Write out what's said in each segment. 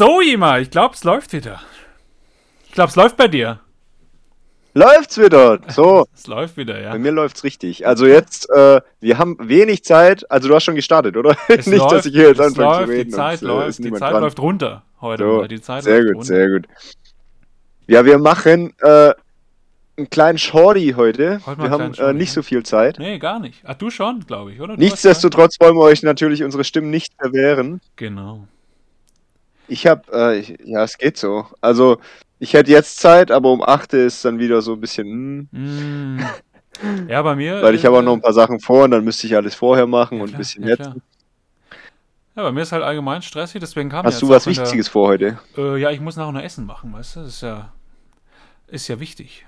So, Ima, ich glaube, es läuft wieder. Ich glaube, es läuft bei dir. Läuft's wieder. So. es läuft wieder, ja. Bei mir läuft's richtig. Also jetzt, äh, wir haben wenig Zeit. Also du hast schon gestartet, oder? Nicht, läuft, dass ich hier jetzt anfange zu reden. Die Zeit, und, äh, läuft, die Zeit läuft runter heute. So, die Zeit sehr gut, runter. sehr gut. Ja, wir machen äh, einen kleinen Shorty heute. heute wir haben äh, nicht so viel Zeit. Nee, gar nicht. Ach, du schon, glaube ich, oder? Du Nichtsdestotrotz wollen wir euch natürlich unsere Stimmen nicht verwehren. Genau. Ich habe, äh, ja, es geht so. Also, ich hätte jetzt Zeit, aber um 8 ist dann wieder so ein bisschen. Mm. Ja, bei mir. Weil ich habe auch noch ein paar Sachen vor und dann müsste ich alles vorher machen ja, und ein bisschen ja, jetzt. Ja, bei mir ist halt allgemein stressig, deswegen kam Hast du was Wichtiges der, vor heute? Äh, ja, ich muss nachher noch Essen machen, weißt du? Das ist ja, ist ja wichtig.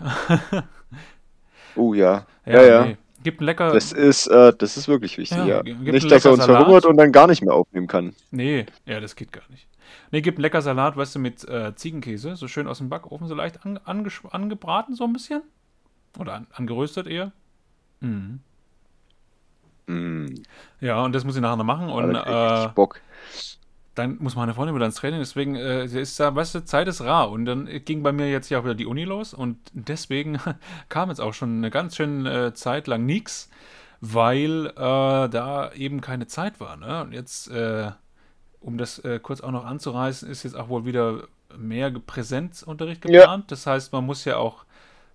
oh ja. Ja, ja. ja. Nee. Gibt ein lecker. Das ist, äh, das ist wirklich wichtig, ja. ja. Nicht, dass er uns Salat. verhungert und dann gar nicht mehr aufnehmen kann. Nee, ja, das geht gar nicht. Ne, gibt einen lecker Salat, weißt du, mit äh, Ziegenkäse, so schön aus dem Backofen, so leicht an, angebraten, so ein bisschen. Oder an, angeröstet eher. Mhm. Mm. Ja, und das muss ich nachher noch machen. Und äh, Bock. dann muss meine Freundin wieder ins Training. Deswegen äh, ist da, weißt du, Zeit ist rar. Und dann ging bei mir jetzt ja auch wieder die Uni los. Und deswegen kam jetzt auch schon eine ganz schöne äh, Zeit lang nichts, weil äh, da eben keine Zeit war. Ne? Und jetzt äh, um das äh, kurz auch noch anzureißen, ist jetzt auch wohl wieder mehr Präsenzunterricht geplant. Ja. Das heißt, man muss ja auch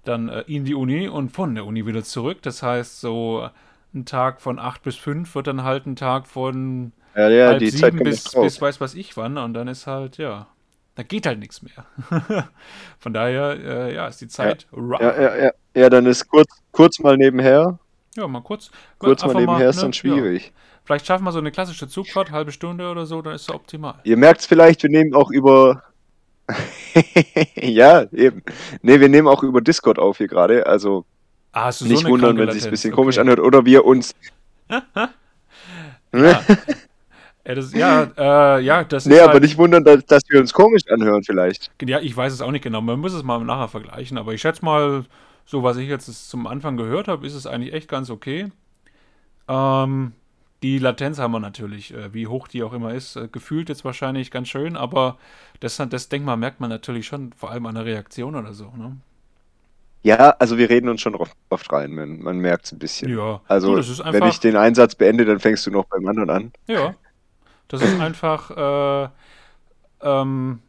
dann äh, in die Uni und von der Uni wieder zurück. Das heißt, so ein Tag von 8 bis 5 wird dann halt ein Tag von ja, ja, halb sieben bis, bis weiß was ich wann. Und dann ist halt, ja, da geht halt nichts mehr. von daher, äh, ja, ist die Zeit. Ja, ja, ja, ja, ja, dann ist kurz, kurz mal nebenher. Ja, mal kurz. Kurz mal nebenher mal, ist dann ne, schwierig. Ja. Vielleicht schaffen wir so eine klassische Zugfahrt, halbe Stunde oder so, dann ist es optimal. Ihr merkt es vielleicht, wir nehmen auch über. ja, eben. Ne, wir nehmen auch über Discord auf hier gerade. Also ah, nicht so wundern, wenn es sich ein bisschen okay. komisch anhört. Oder wir uns. ja. ja, das, ja, äh, ja, das nee, aber halt, nicht wundern, dass, dass, wir uns komisch anhören, vielleicht. Ja, ich weiß es auch nicht genau. Man muss es mal nachher vergleichen. Aber ich schätze mal, so was ich jetzt zum Anfang gehört habe, ist es eigentlich echt ganz okay. Ähm, die Latenz haben wir natürlich, äh, wie hoch die auch immer ist, äh, gefühlt jetzt wahrscheinlich ganz schön, aber das, das Denkmal merkt man natürlich schon, vor allem an der Reaktion oder so. Ne? Ja, also wir reden uns schon oft, rein, man, man merkt es ein bisschen. Ja, also du, einfach, wenn ich den Einsatz beende, dann fängst du noch beim anderen an. Ja, das ist einfach, äh, ähm,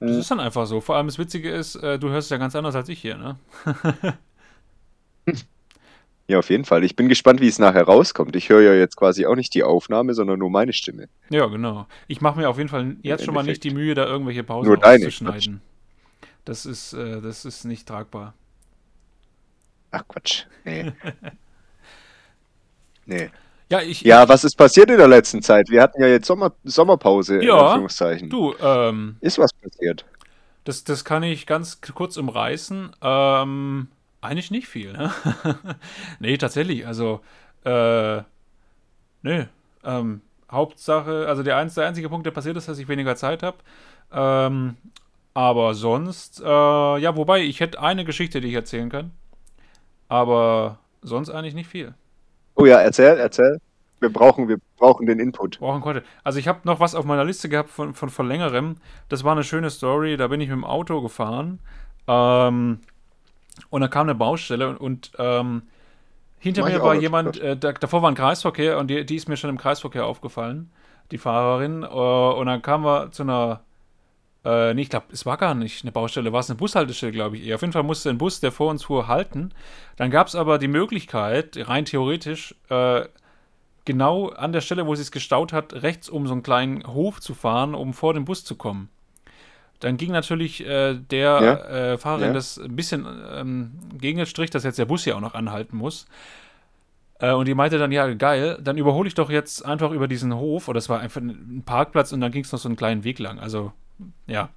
das ist dann einfach so. Vor allem das Witzige ist, äh, du hörst es ja ganz anders als ich hier, ne? Ja, auf jeden Fall. Ich bin gespannt, wie es nachher rauskommt. Ich höre ja jetzt quasi auch nicht die Aufnahme, sondern nur meine Stimme. Ja, genau. Ich mache mir auf jeden Fall jetzt schon mal nicht die Mühe, da irgendwelche Pausen nur auszuschneiden. Das ist, äh, das ist nicht tragbar. Ach Quatsch. Nee. nee. Ja, ich, ja, was ist passiert in der letzten Zeit? Wir hatten ja jetzt Sommer, Sommerpause, ja, in Anführungszeichen. Du, ähm, Ist was passiert? Das, das kann ich ganz kurz umreißen. Ähm, eigentlich nicht viel, ne? nee, tatsächlich. Also, äh, nee. Ähm, Hauptsache, also der, der einzige Punkt, der passiert ist, dass ich weniger Zeit habe. Ähm, aber sonst, äh, ja, wobei, ich hätte eine Geschichte, die ich erzählen kann. Aber sonst eigentlich nicht viel. Oh ja, erzähl, erzähl. Wir brauchen, wir brauchen den Input. Brauchen Content. Also ich habe noch was auf meiner Liste gehabt von, von, von längerem. Das war eine schöne Story. Da bin ich mit dem Auto gefahren. Ähm, und dann kam eine Baustelle und, und ähm, hinter mir war jemand, äh, da, davor war ein Kreisverkehr und die, die, ist mir schon im Kreisverkehr aufgefallen, die Fahrerin. Äh, und dann kamen wir zu einer, äh, nee, ich glaube, es war gar nicht eine Baustelle, war es eine Bushaltestelle, glaube ich eher. Auf jeden Fall musste ein Bus, der vor uns fuhr, halten. Dann gab es aber die Möglichkeit, rein theoretisch, äh, genau an der Stelle, wo sie es gestaut hat, rechts um so einen kleinen Hof zu fahren, um vor dem Bus zu kommen. Dann ging natürlich äh, der ja. äh, Fahrerin ja. das ein bisschen ähm, gegen den Strich, dass jetzt der Bus ja auch noch anhalten muss. Äh, und die meinte dann, ja, geil, dann überhole ich doch jetzt einfach über diesen Hof, oder es war einfach ein Parkplatz und dann ging es noch so einen kleinen Weg lang. Also, ja.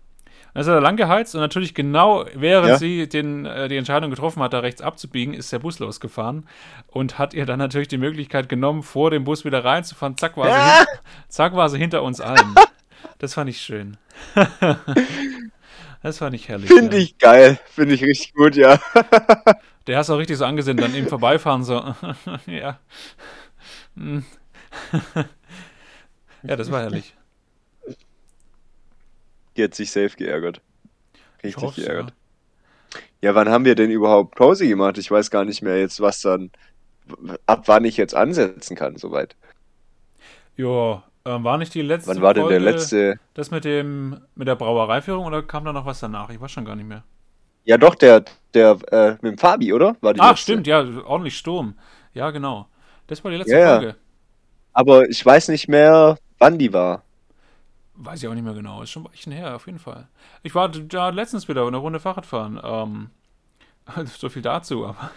Dann ist er da lang geheizt und natürlich genau während ja. sie den, äh, die Entscheidung getroffen hat, da rechts abzubiegen, ist der Bus losgefahren und hat ihr dann natürlich die Möglichkeit genommen, vor dem Bus wieder reinzufahren. Zack war, ja. sie, zack war sie hinter uns allen. Das fand ich schön. das fand ich herrlich. Finde ja. ich geil. Finde ich richtig gut, ja. Der hast auch richtig so angesehen, dann im Vorbeifahren so. ja. ja, das war herrlich. Die hat sich safe geärgert. Richtig geärgert. Ja. ja, wann haben wir denn überhaupt Pause gemacht? Ich weiß gar nicht mehr jetzt, was dann, ab wann ich jetzt ansetzen kann, soweit. Ja, ähm, war nicht die letzte Wann war denn Folge der letzte? Das mit dem, mit der Brauereiführung oder kam da noch was danach? Ich weiß schon gar nicht mehr. Ja, doch, der, der, äh, mit dem Fabi, oder? War die Ach, letzte. stimmt, ja, ordentlich Sturm. Ja, genau. Das war die letzte ja, Folge. Aber ich weiß nicht mehr, wann die war. Weiß ich auch nicht mehr genau. Ist schon ein bisschen her, auf jeden Fall. Ich war da letztens wieder eine Runde Fahrrad fahren. Ähm, so viel dazu, aber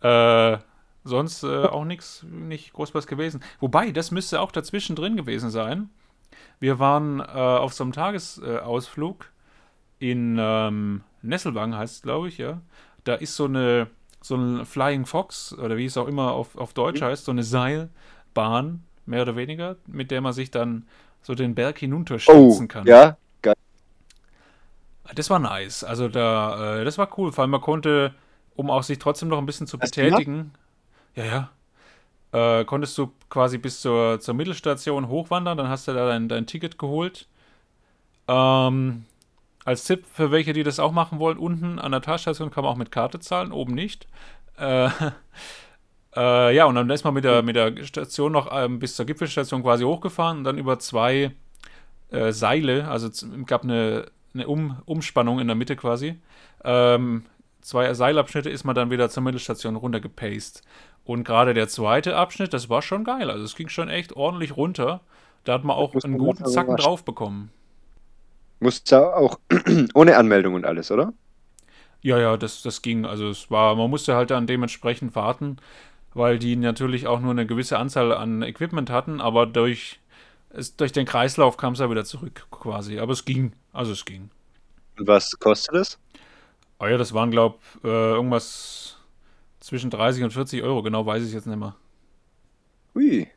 äh, sonst äh, auch nichts, nicht groß was gewesen. Wobei, das müsste auch dazwischen drin gewesen sein. Wir waren äh, auf so einem Tagesausflug in ähm, Nesselwang, heißt es, glaube ich, ja. Da ist so eine, so ein Flying Fox, oder wie es auch immer auf, auf Deutsch mhm. heißt, so eine Seilbahn, mehr oder weniger, mit der man sich dann so den Berg hinunterstürzen oh, kann. Ja, geil. Das war nice. Also da, äh, das war cool, vor allem man konnte, um auch sich trotzdem noch ein bisschen zu betätigen. Ja, ja. Äh, konntest du quasi bis zur, zur Mittelstation hochwandern, dann hast du da dein, dein Ticket geholt. Ähm, als Tipp für welche, die das auch machen wollen, unten an der Talstation kann man auch mit Karte zahlen, oben nicht. Äh, äh, ja, und dann ist man mit der, mit der Station noch ähm, bis zur Gipfelstation quasi hochgefahren und dann über zwei äh, Seile, also es gab eine, eine um Umspannung in der Mitte quasi. Ähm, zwei Seilabschnitte ist man dann wieder zur Mittelstation runtergepaced. Und gerade der zweite Abschnitt, das war schon geil. Also es ging schon echt ordentlich runter. Da hat man auch einen guten Zacken drauf bekommen. Musst du auch ohne Anmeldung und alles, oder? Ja, ja, das, das ging. Also es war, man musste halt dann dementsprechend warten, weil die natürlich auch nur eine gewisse Anzahl an Equipment hatten, aber durch, es, durch den Kreislauf kam es ja wieder zurück quasi. Aber es ging. Also es ging. Und was kostet es? Oh ja, das waren, glaube ich, äh, irgendwas zwischen 30 und 40 Euro, genau weiß ich jetzt nicht mehr. Hui.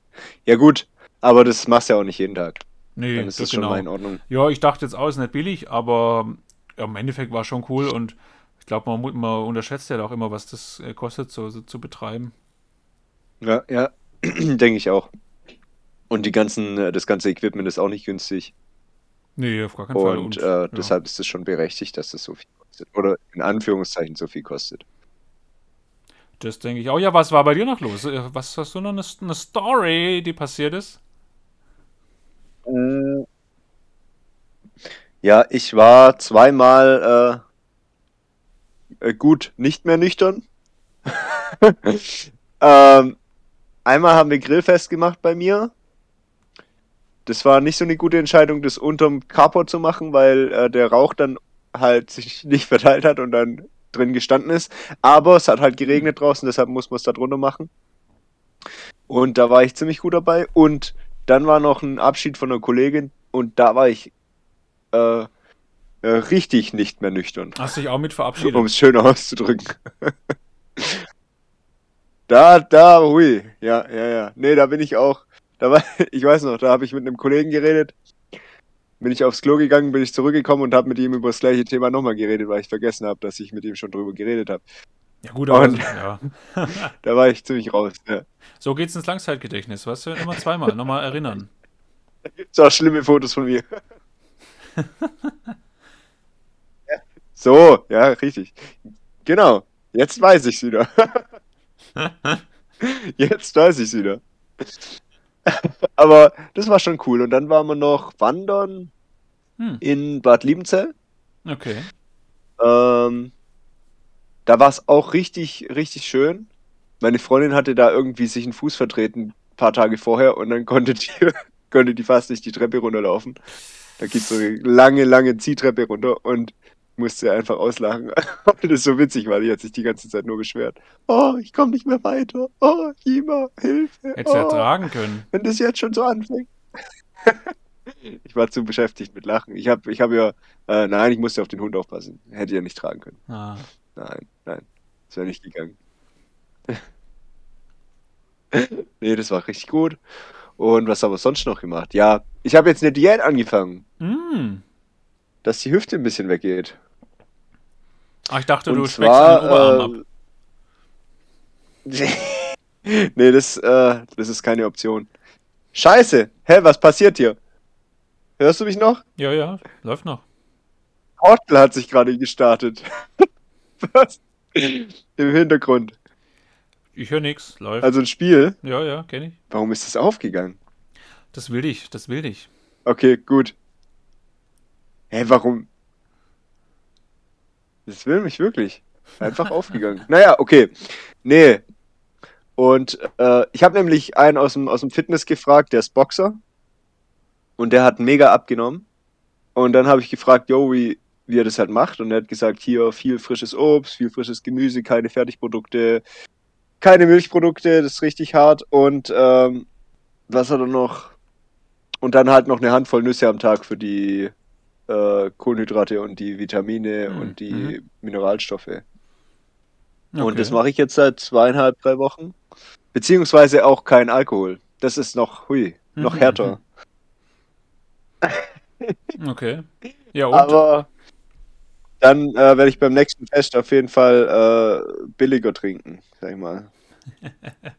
Ja gut, aber das machst du ja auch nicht jeden Tag. Nee, dann ist das, das schon genau. mal in Ordnung. Ja, ich dachte jetzt auch, ist nicht billig, aber ja, im Endeffekt war es schon cool und ich glaube, man, man, unterschätzt ja auch immer, was das äh, kostet, so, so zu betreiben. Ja, ja, denke ich auch. Und die ganzen, äh, das ganze Equipment ist auch nicht günstig. Nee, auf gar keinen und, Fall. Und äh, ja. deshalb ist es schon berechtigt, dass das so viel kostet. Oder in Anführungszeichen so viel kostet. Das denke ich auch. Ja, was war bei dir noch los? Äh, was hast du noch eine, eine Story, die passiert ist? Äh, ja, ich war zweimal äh gut nicht mehr nüchtern. ähm, einmal haben wir Grillfest gemacht bei mir. Das war nicht so eine gute Entscheidung, das unterm Carport zu machen, weil äh, der Rauch dann halt sich nicht verteilt hat und dann drin gestanden ist. Aber es hat halt geregnet draußen, deshalb muss man es da drunter machen. Und da war ich ziemlich gut dabei. Und dann war noch ein Abschied von einer Kollegin und da war ich äh, äh, richtig nicht mehr nüchtern. Hast du dich auch mit verabschiedet? Um es schön auszudrücken. da, da, hui. Ja, ja, ja. Nee, da bin ich auch. Da war, ich weiß noch, da habe ich mit einem Kollegen geredet. Bin ich aufs Klo gegangen, bin ich zurückgekommen und habe mit ihm über das gleiche Thema nochmal geredet, weil ich vergessen habe, dass ich mit ihm schon drüber geredet habe. Ja, gut, aber und, ja. da war ich ziemlich raus. Ja. So geht's ins Langzeitgedächtnis, weißt du? Immer zweimal, nochmal erinnern. Da gibt's auch schlimme Fotos von mir. so, ja, richtig. Genau, jetzt weiß ich's wieder. jetzt weiß ich's wieder. Aber das war schon cool. Und dann waren wir noch wandern hm. in Bad Liebenzell. Okay. Ähm, da war es auch richtig, richtig schön. Meine Freundin hatte da irgendwie sich einen Fuß vertreten, ein paar Tage vorher, und dann konnte die, konnte die fast nicht die Treppe runterlaufen. Da geht so eine lange, lange Ziehtreppe runter und musste einfach auslachen, weil das so witzig war. Die hat sich die ganze Zeit nur beschwert. Oh, ich komme nicht mehr weiter. Oh, Jima, Hilfe. Hättest du oh, ertragen können. Wenn das jetzt schon so anfängt. ich war zu beschäftigt mit Lachen. Ich habe ich hab ja, äh, nein, ich musste auf den Hund aufpassen. Hätte ja nicht tragen können. Ah. Nein, nein. Das wäre nicht gegangen. nee, das war richtig gut. Und was haben wir sonst noch gemacht? Ja, ich habe jetzt eine Diät angefangen. Mm. Dass die Hüfte ein bisschen weggeht. Ach, ich dachte, Und du schmeckst zwar, den Oberarm äh, ab. nee, das, äh, das ist keine Option. Scheiße! Hä, was passiert hier? Hörst du mich noch? Ja, ja, läuft noch. Portal hat sich gerade gestartet. Was? Im Hintergrund. Ich höre nichts, läuft. Also ein Spiel. ja, ja, kenne ich. Warum ist das aufgegangen? Das will ich, das will ich. Okay, gut. Hä, warum? Das will mich wirklich. Einfach aufgegangen. Naja, okay. Nee. Und äh, ich habe nämlich einen aus dem, aus dem Fitness gefragt, der ist Boxer. Und der hat mega abgenommen. Und dann habe ich gefragt, yo, wie, wie er das halt macht. Und er hat gesagt, hier viel frisches Obst, viel frisches Gemüse, keine Fertigprodukte, keine Milchprodukte, das ist richtig hart. Und ähm, was hat er noch? Und dann halt noch eine Handvoll Nüsse am Tag für die äh, Kohlenhydrate und die Vitamine Mhm, und die mhm. Mineralstoffe. Und Okay. das mache ich jetzt seit zweieinhalb, drei Wochen. Beziehungsweise auch kein Alkohol. Das ist noch, hui, noch Mhm, härter. Okay. Ja, und? Aber dann äh, werde ich beim nächsten Fest auf jeden Fall äh, billiger trinken, sag ich mal.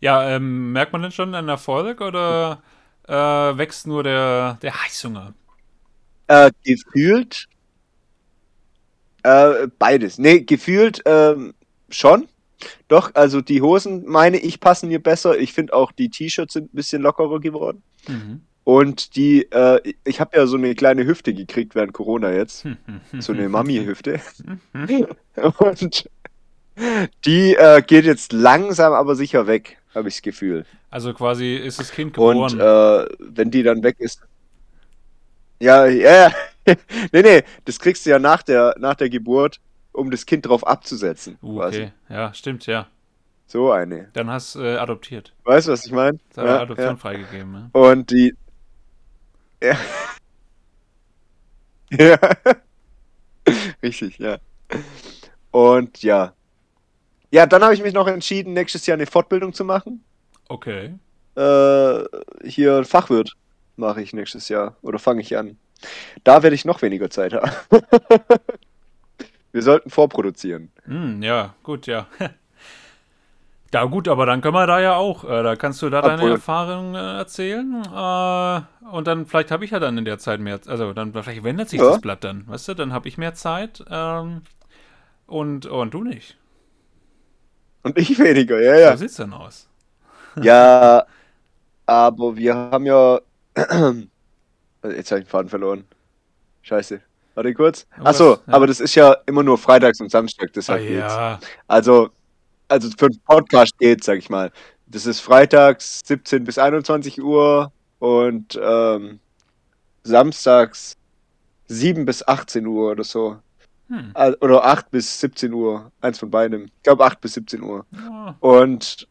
Ja, ähm, merkt man denn schon einen Erfolg oder äh, wächst nur der, der Heißhunger? Äh, gefühlt äh, beides. Nee, gefühlt ähm, schon. Doch, also die Hosen, meine ich, passen mir besser. Ich finde auch die T-Shirts sind ein bisschen lockerer geworden. Mhm. Und die, äh, ich habe ja so eine kleine Hüfte gekriegt während Corona jetzt. So eine Mami-Hüfte. Und die äh, geht jetzt langsam, aber sicher weg, habe ich das Gefühl. Also quasi ist das Kind geboren. Und äh, wenn die dann weg ist. Ja, ja, ja. nee, nee, das kriegst du ja nach der, nach der Geburt, um das Kind drauf abzusetzen. uh, okay, ja, stimmt, ja. So eine. Dann hast du äh, adoptiert. Weißt du, was ich meine? Ja, Adoption ja. freigegeben. Ja. Und die. Ja. ja. Richtig, ja. Und ja. Ja, dann habe ich mich noch entschieden, nächstes Jahr eine Fortbildung zu machen. Okay. Äh, hier Fachwirt mache ich nächstes Jahr. Oder fange ich an. Da werde ich noch weniger Zeit haben. Wir sollten vorproduzieren. Hm, ja, gut, ja. Da gut, aber dann können wir da ja auch, äh, da kannst du da deine Obwohl- Erfahrungen äh, erzählen äh, und dann vielleicht habe ich ja dann in der Zeit mehr, also dann vielleicht wendet sich Ja. das Blatt dann, weißt du, dann habe ich mehr Zeit ähm, und, und du nicht. Und ich weniger, ja, So ja. sieht's dann aus. Ja, aber wir haben ja. Jetzt habe ich den Faden verloren. Scheiße. Warte kurz. Achso, ja. aber das ist ja immer nur freitags und Samstag, Ah, deshalb geht's. ja, Also, also für einen Podcast geht's, sag ich mal. Das ist freitags 17 bis 21 Uhr und ähm, samstags 7 bis 18 Uhr oder so. hm. Oder 8 bis 17 Uhr. Eins von beidem. Ich glaube 8 bis 17 Uhr. ja. Und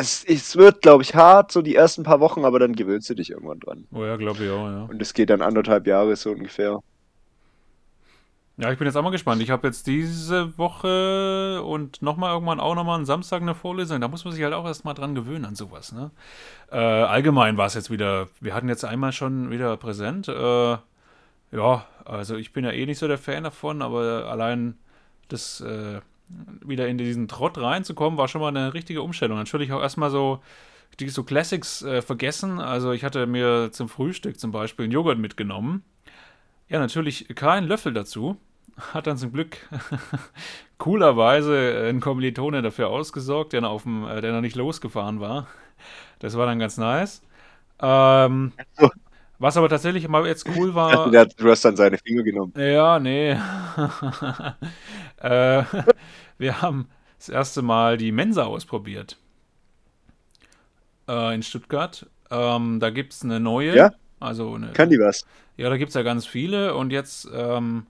es, es wird, glaube ich, hart, so die ersten paar Wochen, aber dann gewöhnst du dich irgendwann dran. Oh ja, glaube ich auch, ja. Und es geht dann anderthalb Jahre so ungefähr. Ja, ich bin jetzt auch mal gespannt. Ich habe jetzt diese Woche und nochmal irgendwann auch nochmal am Samstag eine Vorlesung. Da muss man sich halt auch erstmal dran gewöhnen an sowas. Ne? Äh, allgemein war es jetzt wieder, wir hatten jetzt einmal schon wieder präsent. Äh, ja, also ich bin ja eh nicht so der Fan davon, aber allein das äh, wieder in diesen Trott reinzukommen, war schon mal eine richtige Umstellung. Natürlich auch erstmal so die so Classics äh, vergessen. Also ich hatte mir zum Frühstück zum Beispiel einen Joghurt mitgenommen. Ja, natürlich keinen Löffel dazu. Hat dann zum Glück coolerweise ein Kommilitone dafür ausgesorgt, der noch, auf dem, äh, der noch nicht losgefahren war. Das war dann ganz nice. Ähm, so. was aber tatsächlich mal jetzt cool war. Der hat- Du hast dann seine Finger genommen. Ja, nee. äh, wir haben das erste Mal die Mensa ausprobiert. Äh, in Stuttgart. Ähm, da gibt es eine neue. Ja? Also eine, Kann die was? ja, da gibt es ja ganz viele und jetzt ähm,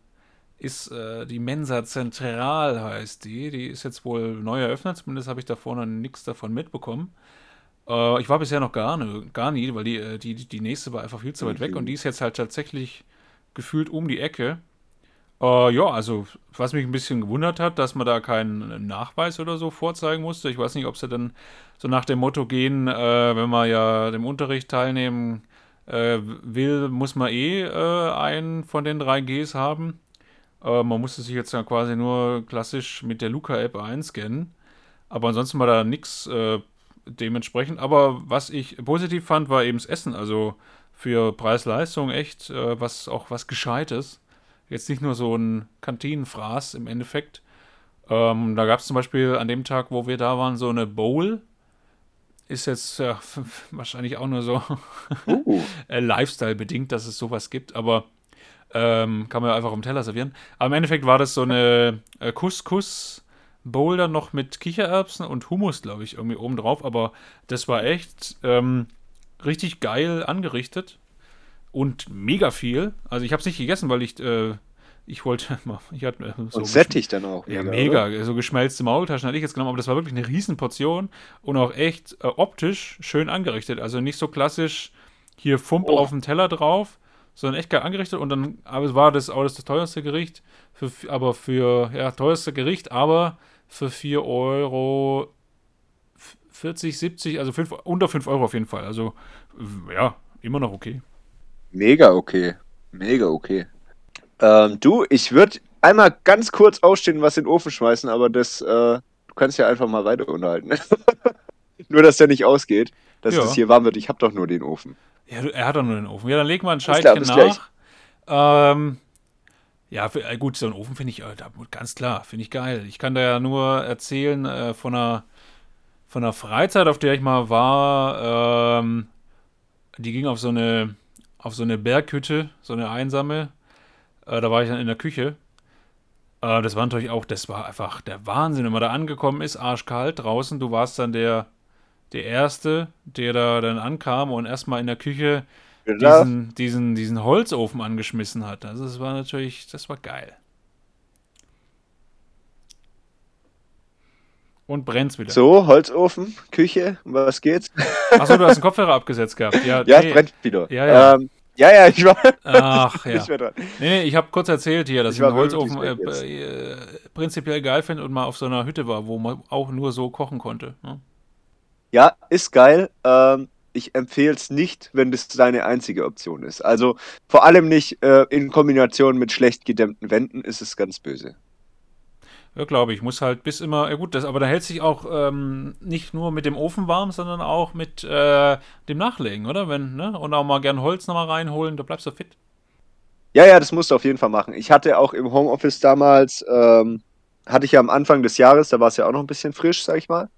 ist äh, die Mensa Zentral, heißt die. Die ist jetzt wohl neu eröffnet, zumindest habe ich davor noch nichts davon mitbekommen. Äh, ich war bisher noch gar, ne, gar nie, weil die, äh, die, die nächste war einfach viel zu weit weg Okay. und die ist jetzt halt tatsächlich gefühlt um die Ecke. Äh, ja, also was mich ein bisschen gewundert hat, dass man da keinen Nachweis oder so vorzeigen musste. Ich weiß nicht, ob sie dann so nach dem Motto gehen, äh, wenn man ja dem Unterricht teilnehmen äh, will, muss man eh äh, einen von den drei Gs haben. Äh, man musste sich jetzt ja quasi nur klassisch mit der Luca-App einscannen. Aber ansonsten war da nichts äh, dementsprechend. Aber was ich positiv fand, war eben das Essen. Also für Preis-Leistung echt was auch was Gescheites. Jetzt nicht nur so ein Kantinenfraß im Endeffekt. Ähm, da gab es zum Beispiel an dem Tag, wo wir da waren, so eine Bowl. Ist jetzt ja, wahrscheinlich auch nur so Uh, äh, Lifestyle bedingt, dass es sowas gibt, aber ähm, kann man ja einfach dem Teller servieren. Aber im Endeffekt war das so eine äh, Couscous-Bowl dann noch mit Kichererbsen und Hummus, glaube ich, irgendwie oben drauf. Aber das war echt ähm, richtig geil angerichtet und mega viel. Also ich habe es nicht gegessen, weil ich äh, ich wollte mal, ich hatte äh, so und sättigt dann auch. ja, mega, mega. So geschmelzte Maultaschen hatte ich jetzt genommen, aber das war wirklich eine Riesenportion und auch echt äh, optisch schön angerichtet. Also nicht so klassisch hier Fump Oh. auf dem Teller drauf, sondern echt geil angerichtet. Und dann aber es war das auch das, das teuerste Gericht, für, aber für, ja, teuerste Gericht, aber für 4 Euro 40, 70, also fünf, unter 5 Euro auf jeden Fall. Also ja, immer noch okay. Mega okay. Mega okay. Ähm, du, ich würde einmal ganz kurz ausstehen, was in den Ofen schmeißen, aber das, äh, du kannst ja einfach mal weiter unterhalten. nur, dass der nicht ausgeht, dass Ja. das hier warm wird. Ich habe doch nur den Ofen. Ja, er hat doch nur den Ofen. Ja, dann leg mal ein bis nach. Ähm, ja, für, äh, gut, so ein Ofen finde ich, äh, da- ganz klar, finde ich geil. Ich kann da ja nur erzählen äh, von einer, von einer Freizeit, auf der ich mal war. Ähm, die ging auf so eine, auf so eine Berghütte, so eine einsame. Äh, da war ich dann in der Küche. Äh, das war natürlich auch, das war einfach der Wahnsinn, wenn man da angekommen ist, arschkalt draußen. Du warst dann der, der Erste, der da dann ankam und erstmal in der Küche diesen, diesen, diesen Holzofen angeschmissen hat. Also das war natürlich, das war geil. Und brennt's wieder. So, Holzofen, Küche, um was geht's? Achso, du hast den Kopfhörer abgesetzt gehabt. Ja, Ja, nee. es brennt wieder. Ja, ja. Ähm, ja, ja, ich war Ach ja. Nee, nee, ich habe kurz erzählt hier, dass Ich ich, den Holzofen äh, äh, prinzipiell geil finde und mal auf so einer Hütte war, wo man auch nur so kochen konnte. Ne? Ja, ist geil. Ähm, ich empfehle es nicht, wenn das deine einzige Option ist. Also vor allem nicht äh, in Kombination mit schlecht gedämmten Wänden ist es ganz böse. Ja, glaube ich. Muss halt bis immer, ja gut, das, aber da hält sich auch ähm, nicht nur mit dem Ofen warm, sondern auch mit äh, dem Nachlegen, oder? Wenn, ne? Und auch mal gern Holz nochmal reinholen, da bleibst du fit. Ja, ja, das musst du auf jeden Fall machen. Ich hatte auch im Homeoffice damals, ähm, hatte ich ja am Anfang des Jahres, da war es ja auch noch ein bisschen frisch, sag ich mal.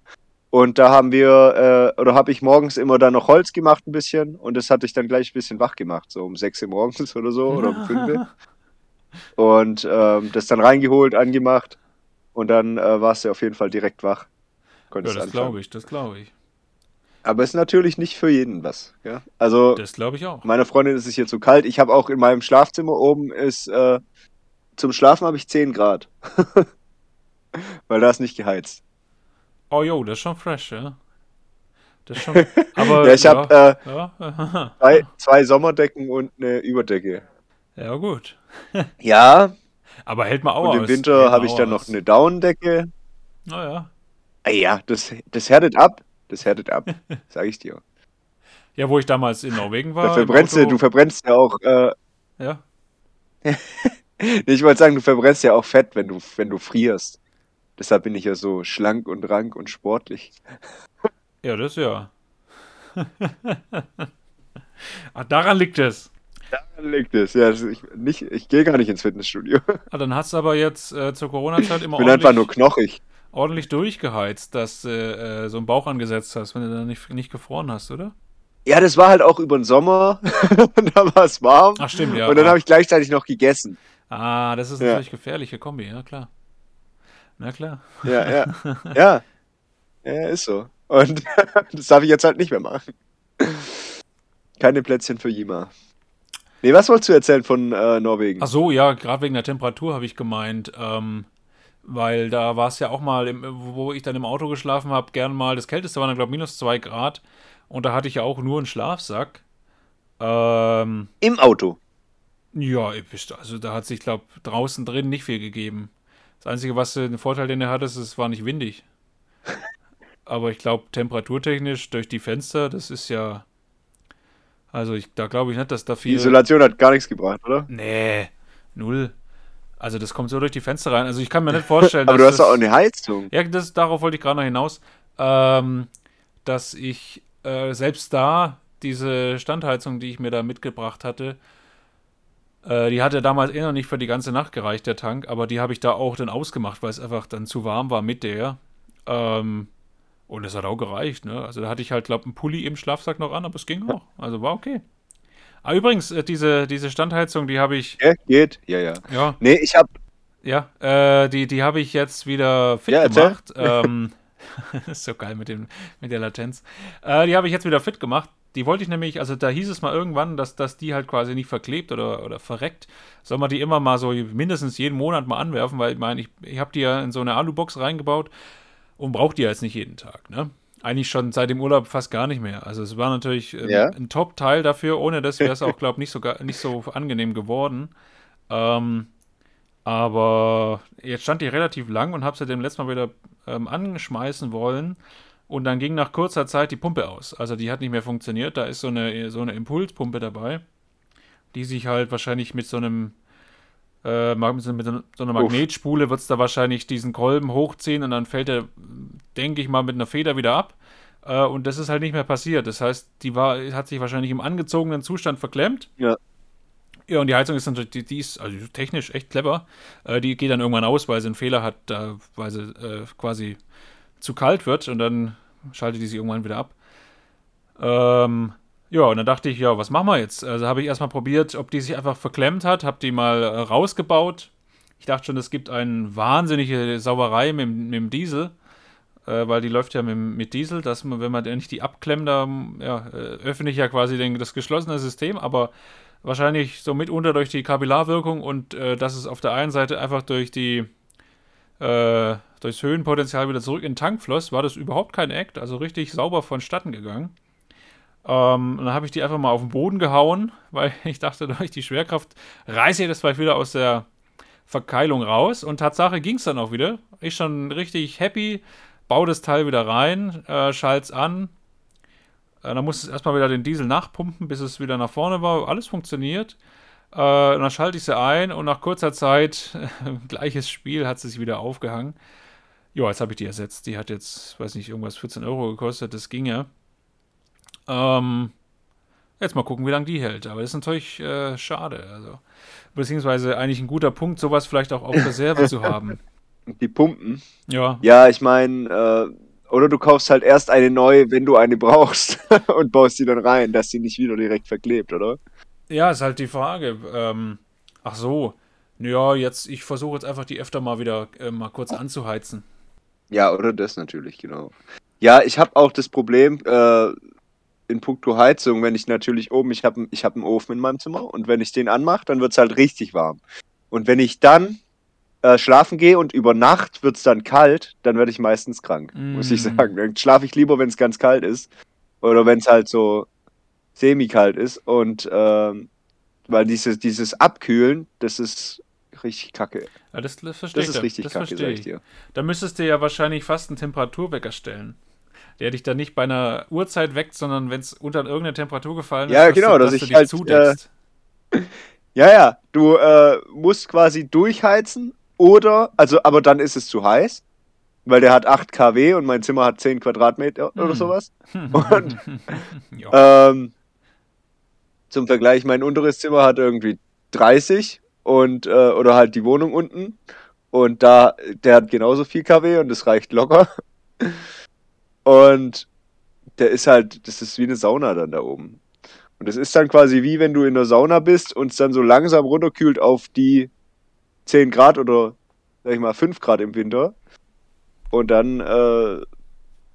Und da haben wir, äh, oder habe ich morgens immer dann noch Holz gemacht ein bisschen und das hatte ich dann gleich ein bisschen wach gemacht, so um 6 Uhr morgens oder so oder um 5 Uhr. Und ähm, das dann reingeholt, angemacht und dann äh, warst du auf jeden Fall direkt wach. Ja, Konntest das anfangen. glaube ich, das glaube ich. Aber es ist natürlich nicht für jeden was. Ja? Also Das glaube ich auch. meiner Freundin ist es hier zu kalt. Ich habe auch in meinem Schlafzimmer oben ist äh, zum Schlafen habe ich 10 Grad. Weil da ist nicht geheizt. Oh jo, das ist schon fresh, ja. Das ist schon. Aber Ja, ich habe äh, ja, zwei, zwei Sommerdecken und eine Überdecke. ja, gut. Ja, Aber hält mal auch und aus. im Winter habe ich dann noch eine Daunendecke. Naja. Ah ja, das, das härtet ab. Das härtet ab, sag ich dir. Ja, wo ich damals in Norwegen war. Da verbrennst du, du verbrennst ja auch, äh, Ja. ich wollte sagen, du verbrennst ja auch Fett, wenn du, wenn du frierst. Deshalb bin ich ja so schlank und rank und sportlich. Ja, das ja. Ach, daran liegt es. Daran liegt es. Ja, ich, nicht, ich gehe gar nicht ins Fitnessstudio. Ah, dann hast du aber jetzt äh, zur Corona-Zeit immer Ich bin einfach nur ordentlich, knochig. ordentlich durchgeheizt, dass du äh, so einen Bauch angesetzt hast, wenn du dann nicht, nicht gefroren hast, oder? Ja, das war halt auch über den Sommer. und da war es warm. Ach, stimmt, ja. und dann ah. habe ich gleichzeitig noch gegessen. ah, das ist Ja. natürlich gefährliche Kombi, ja klar. Na klar. Ja, ja. ja. Ja, ist so. Und das darf ich jetzt halt nicht mehr machen. Keine Plätzchen für Jima. Nee, was wolltest du erzählen von äh, Norwegen? Ach so, ja, gerade wegen der Temperatur habe ich gemeint, ähm, weil da war es ja auch mal, im, wo ich dann im Auto geschlafen habe, gern mal, das Kälteste waren dann, glaube ich, minus zwei Grad und da hatte ich ja auch nur einen Schlafsack. Ähm, Im Auto. ja, also da hat sich, glaube draußen drin nicht viel gegeben. Das Einzige, was den Vorteil, den er hatte, ist, es war nicht windig. Aber ich glaube, temperaturtechnisch durch die Fenster, das ist ja, also ich, da glaube ich nicht, dass da Die viel... Isolation hat gar nichts gebracht, oder? Nee, null. Also das kommt so durch die Fenster rein. Also ich kann mir nicht vorstellen, Aber du hast doch auch eine Heizung. Ja, das, darauf wollte ich gerade noch hinaus. Ähm, dass ich äh, selbst da diese Standheizung, die ich mir da mitgebracht hatte, äh, die hatte damals eh noch nicht für die ganze Nacht gereicht, der Tank, aber die habe ich da auch dann ausgemacht, weil es einfach dann zu warm war mit der. Ähm, und es hat auch gereicht, ne? Also da hatte ich halt, glaube einen Pulli im Schlafsack noch an, aber es ging auch. Also war okay. Ah, übrigens, äh, diese, diese Standheizung, die habe ich. Ja, geht. Ja, ja. Ja. Nee, ich hab. Ja, äh, die, die habe ich jetzt wieder fit Ja, gemacht. Ähm, ist so geil mit, dem, mit der Latenz. Äh, die habe ich jetzt wieder fit gemacht. Die wollte ich nämlich, also da hieß es mal irgendwann, dass, dass die halt quasi nicht verklebt oder, oder verreckt. Soll man die immer mal so mindestens jeden Monat mal anwerfen, weil ich meine, ich, ich habe die ja in so eine Alubox reingebaut und brauche die jetzt nicht jeden Tag, ne? Eigentlich schon seit dem Urlaub fast gar nicht mehr. Also es war natürlich ähm, Ja. ein Top-Teil dafür. Ohne das wäre es auch, glaube ich, nicht so, nicht so angenehm geworden. Ähm, aber jetzt stand die relativ lang und habe sie dem letzten Mal wieder ähm, anschmeißen wollen. Und dann ging nach kurzer Zeit die Pumpe aus. Also die hat nicht mehr funktioniert. Da ist so eine, so eine Impulspumpe dabei, die sich halt wahrscheinlich mit so einem äh, mit so mit so einer. Magnetspule wird es da wahrscheinlich diesen Kolben hochziehen und dann fällt er, denke ich mal, mit einer Feder wieder ab. Äh, und das ist halt nicht mehr passiert. Das heißt, die war, hat sich wahrscheinlich im angezogenen Zustand verklemmt. Ja. Ja, und die Heizung ist natürlich, die, die ist also technisch echt clever. Äh, die geht dann irgendwann aus, weil sie einen Fehler hat, da, weil sie äh, quasi zu kalt wird und dann schaltet die sich irgendwann wieder ab. Ähm, ja, und dann dachte ich, ja, was machen wir jetzt? Also habe ich erstmal probiert, ob die sich einfach verklemmt hat, habe die mal äh, rausgebaut. Ich dachte schon, es gibt eine wahnsinnige Sauerei mit, dem- mit dem Diesel, äh, weil die läuft ja mit, mit Diesel, dass man, wenn man nicht die abklemmt, dann ja, äh, öffne ich ja quasi den, das geschlossene System, aber wahrscheinlich so mitunter durch die Kapillarwirkung und äh, dass es auf der einen Seite einfach durch die äh, durchs Höhenpotenzial wieder zurück in den Tank floss, war das überhaupt kein Act, also richtig sauber vonstatten gegangen. Ähm, und dann habe ich die einfach mal auf den Boden gehauen, weil ich dachte, durch die Schwerkraft reiße ich das vielleicht wieder aus der Verkeilung raus. Und Tatsache ging es dann auch wieder. Ich schon richtig happy, baue das Teil wieder rein, äh, schalt's an. Äh, dann musste es erstmal wieder den Diesel nachpumpen, bis es wieder nach vorne war. Alles funktioniert. Äh, und dann schalte ich sie ein und nach kurzer Zeit, gleiches Spiel, hat sie sich wieder aufgehangen. Ja, jetzt habe ich die ersetzt. Die hat jetzt, weiß nicht, irgendwas 14 Euro gekostet. Das ging ja. Ähm, jetzt mal gucken, wie lange die hält. Aber das ist natürlich äh, schade. Also, beziehungsweise eigentlich ein guter Punkt, sowas vielleicht auch auf Reserve zu haben. Die Pumpen. Ja, Ja, ich meine, äh, oder du kaufst halt erst eine neue, wenn du eine brauchst und baust die dann rein, dass sie nicht wieder direkt verklebt, oder? ja, ist halt die Frage. Ähm, ach so. Ja, jetzt, ich versuche jetzt einfach die öfter mal wieder äh, mal kurz anzuheizen. Ja, oder das natürlich, genau. Ja, ich habe auch das Problem äh, in puncto Heizung, wenn ich natürlich oben, ich habe ich hab einen Ofen in meinem Zimmer und wenn ich den anmache, dann wird es halt richtig warm. Und wenn ich dann äh, schlafen gehe und über Nacht wird es dann kalt, dann werde ich meistens krank, muss ich Mm. sagen. Dann schlafe ich lieber, wenn es ganz kalt ist oder wenn es halt so semi-kalt ist und ähm, weil dieses, dieses Abkühlen, das ist richtig kacke. Ja, das, das Das ist richtig das kacke, verstehe sag ich dir. Da müsstest du ja wahrscheinlich fast einen Temperaturwecker stellen. Der dich dann nicht bei einer Uhrzeit weckt, sondern wenn es unter irgendeine Temperatur gefallen Ja, ist, genau, du, dass du ich dich halt, zudeckst. Ja, ja, du äh, musst quasi durchheizen oder, also, aber dann ist es zu heiß, weil der hat 8 kW und mein Zimmer hat 10 Quadratmeter oder Hm. sowas. Und ähm, zum Vergleich, mein unteres Zimmer hat irgendwie 30 und, äh, oder halt die Wohnung unten und da, der hat genauso viel kW und das reicht locker. Und der ist halt, das ist wie eine Sauna dann da oben. Und das ist dann quasi wie wenn du in der Sauna bist und es dann so langsam runterkühlt auf die 10 Grad oder sag ich mal 5 Grad im Winter. Und dann, äh,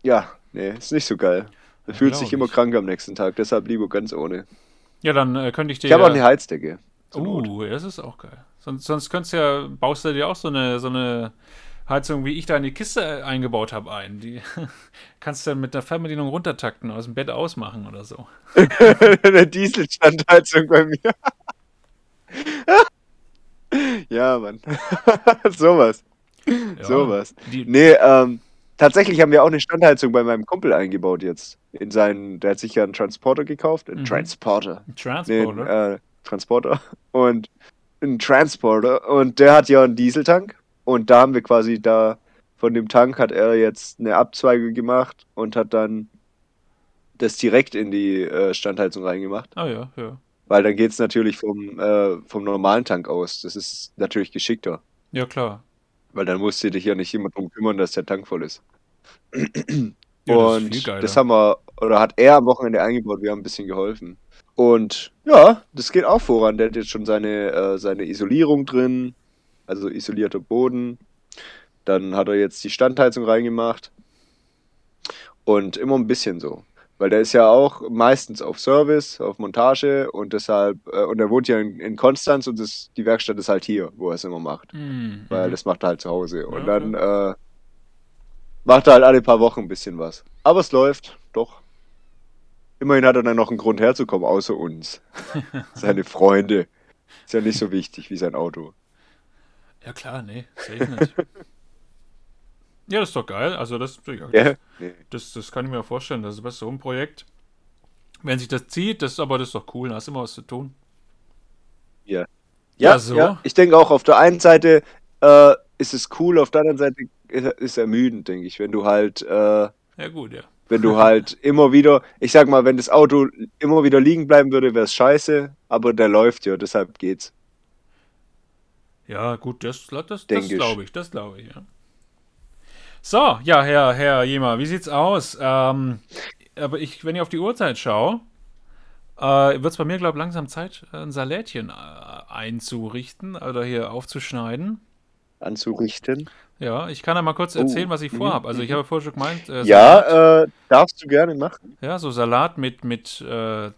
ja, nee, ist nicht so geil. Du Ja, fühlst dich glaub immer ich. krank am nächsten Tag, deshalb lieber ganz ohne. ja, dann äh, könnte ich dir. Ich habe auch eine Heizdecke. Not. Uh, das ist auch geil. Sonst, sonst könntest du ja, baust du dir auch so eine, so eine Heizung, wie ich da in die Kiste äh, eingebaut habe, ein. Die kannst du dann mit einer Fernbedienung runtertakten, aus dem Bett ausmachen oder so. eine Dieselstandheizung bei mir. ja, Mann. Sowas. Ja, Sowas. Nee, ähm, tatsächlich haben wir auch eine Standheizung bei meinem Kumpel eingebaut jetzt. In seinen, der hat sich ja einen Transporter gekauft. Einen Mhm. Transporter. Nee, Transporter. einen, äh, Transporter. Und einen Transporter. Und der hat ja einen Dieseltank. Und da haben wir quasi da, von dem Tank hat er jetzt eine Abzweige gemacht und hat dann das direkt in die äh, Standheizung reingemacht. Ah ja, ja. Weil dann geht es natürlich vom, äh, vom normalen Tank aus. Das ist natürlich geschickter. Ja, klar. Weil dann musst du dich ja nicht immer drum kümmern, dass der Tank voll ist. Ja, das ist Und das haben wir, oder hat er am Wochenende eingebaut, wir haben ein bisschen geholfen. Und ja, das geht auch voran. Der hat jetzt schon seine, äh, seine Isolierung drin, also isolierter Boden. Dann hat er jetzt die Standheizung reingemacht. Und immer ein bisschen so. Weil der ist ja auch meistens auf Service, auf Montage und deshalb, äh, und er wohnt ja in, in Konstanz und das, die Werkstatt ist halt hier, wo er es immer macht. Mhm. Weil das macht er halt zu Hause. Und Ja, dann äh, macht er halt alle paar Wochen ein bisschen was. Aber es läuft, doch. Immerhin hat er dann noch einen Grund herzukommen, außer uns. Seine Freunde. Ist ja nicht so wichtig wie sein Auto. Ja, klar, nee, safe nicht. ja, das ist doch geil. Also, das, ja, Ja? Nee. das, das kann ich mir vorstellen. Das ist besser so ein Projekt. Wenn sich das zieht, das, aber das ist doch cool. Da hast du immer was zu tun. Ja, Ja, so. ja. Ich denke auch, auf der einen Seite äh, ist es cool, auf der anderen Seite ist es ermüdend, denke ich. Wenn du halt, äh, Ja, gut, ja. wenn du halt immer wieder, ich sag mal, wenn das Auto immer wieder liegen bleiben würde, wäre es scheiße, aber der läuft ja, deshalb geht's. Ja, gut, das, das, das glaube ich. Das glaube ich, ja. So, ja, Herr, Herr Jema, wie sieht's aus? Ähm, aber ich, wenn ich auf die Uhrzeit schaue, äh, wird es bei mir, glaube ich, langsam Zeit, ein Salätchen äh, einzurichten oder hier aufzuschneiden. Anzurichten. Ja, ich kann ja mal kurz erzählen, was ich vorhabe. Also ich mhm. habe vorher schon gemeint, äh, Ja, äh, darfst du gerne machen. ja, so Salat mit, mit äh, äh,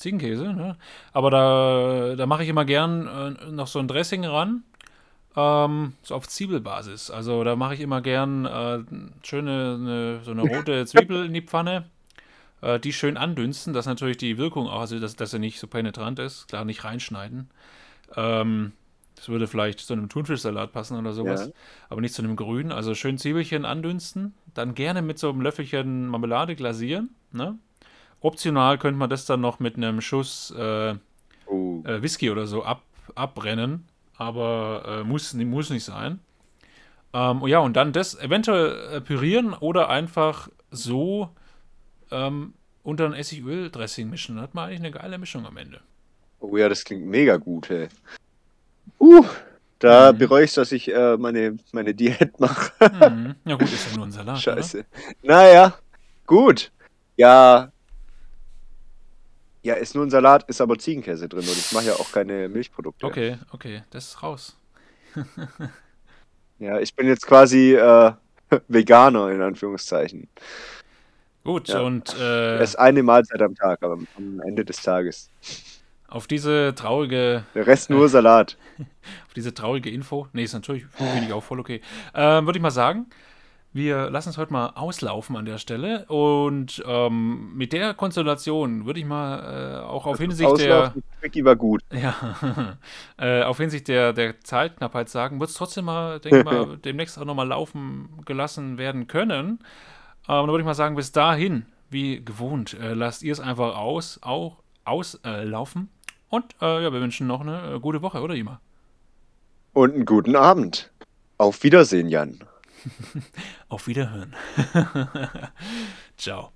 Ziegenkäse, ne? Aber da, da mache ich immer gern äh, noch so ein Dressing ran, ähm, so auf Zwiebelbasis. Also da mache ich immer gern äh, schöne, eine, so eine rote Zwiebel in die Pfanne, äh, die schön andünsten, dass natürlich die Wirkung auch, also dass, dass sie nicht so penetrant ist, klar nicht reinschneiden. Ähm, das würde vielleicht zu einem Thunfischsalat passen oder sowas, Ja. aber nicht zu einem grünen. Also schön Zwiebelchen andünsten, dann gerne mit so einem Löffelchen Marmelade glasieren. Ne? Optional könnte man das dann noch mit einem Schuss äh, Oh. äh, Whisky oder so ab, abbrennen, aber äh, muss, muss nicht sein. Ähm, ja, und dann das eventuell äh, pürieren oder einfach so ähm, unter ein Essigöl-Dressing mischen. Dann hat man eigentlich eine geile Mischung am Ende. oh ja, das klingt mega gut, hey. Uh, da Mhm. bereue ich, dass ich äh, meine, meine Diät mache. Mhm. Ja gut, ist ja nur ein Salat, Scheiße. Naja, gut. Ja. Ja, ist nur ein Salat, ist aber Ziegenkäse drin und ich mache ja auch keine Milchprodukte. Okay, okay, das ist raus. Ja, ich bin jetzt quasi äh, Veganer in Anführungszeichen. Gut, Ja. und äh, Erst eine Mahlzeit am Tag, aber am Ende des Tages. auf diese traurige Der Rest nur Salat. auf diese traurige Info. Nee, ist natürlich, finde ich auch voll okay. Ähm, Würde ich mal sagen, wir lassen es heute mal auslaufen an der Stelle. Und ähm, mit der Konstellation würde ich mal äh, auch auf Hinsicht der, war gut. ja, äh, auf Hinsicht der, der Zeitknappheit sagen, wird es trotzdem mal, denke ich mal, demnächst auch nochmal laufen gelassen werden können. Ähm, dann würde ich mal sagen, bis dahin, wie gewohnt, äh, lasst ihr es einfach aus, auch auslaufen. Laufen. Und äh, ja, wir wünschen noch eine äh, gute Woche, oder Ima? Und einen guten Abend. Auf Wiedersehen, Jan. Auf Wiederhören. Ciao.